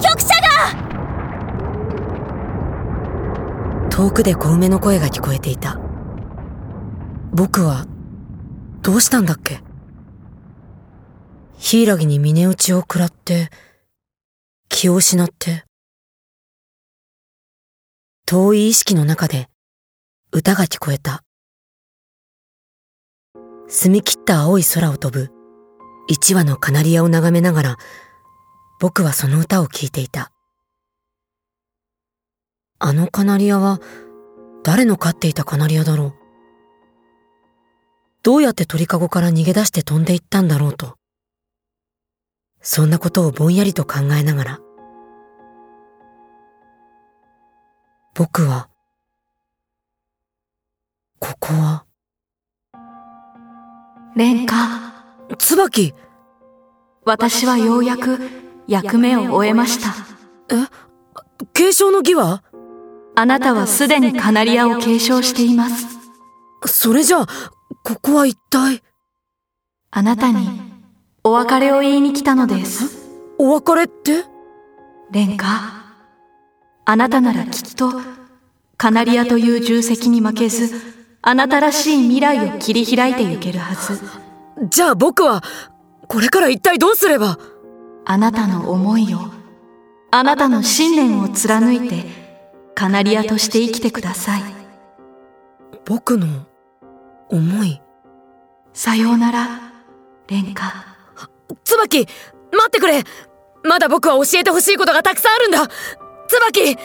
局者が遠くで小梅の声が聞こえていた僕はどうしたんだっけ柊に峰打ちを食らって気を失って遠い意識の中で歌が聞こえた澄み切った青い空を飛ぶ一羽のカナリアを眺めながら僕はその歌を聴いていた。あのカナリアは誰の飼っていたカナリアだろうどうやって鳥かごから逃げ出して飛んでいったんだろうと。そんなことをぼんやりと考えながら、僕は、ここは、蓮華。椿私はようやく役目を終えました。え継承の儀は？あなたはすでにカナリアを継承しています。それじゃあ、ここは一体？あなたに、お別れを言いに来たのです。お別れって？蓮華。あなたならきっと、カナリアという重責に負けず、あなたらしい未来を切り開いていけるはず。じゃあ僕は、これから一体どうすれば？あなたの思いを、あなたの信念を貫いて、カナリアとして生きてください。僕の思い。さようなら蓮華。椿待ってくれ。まだ僕は教えてほしいことがたくさんあるんだ。椿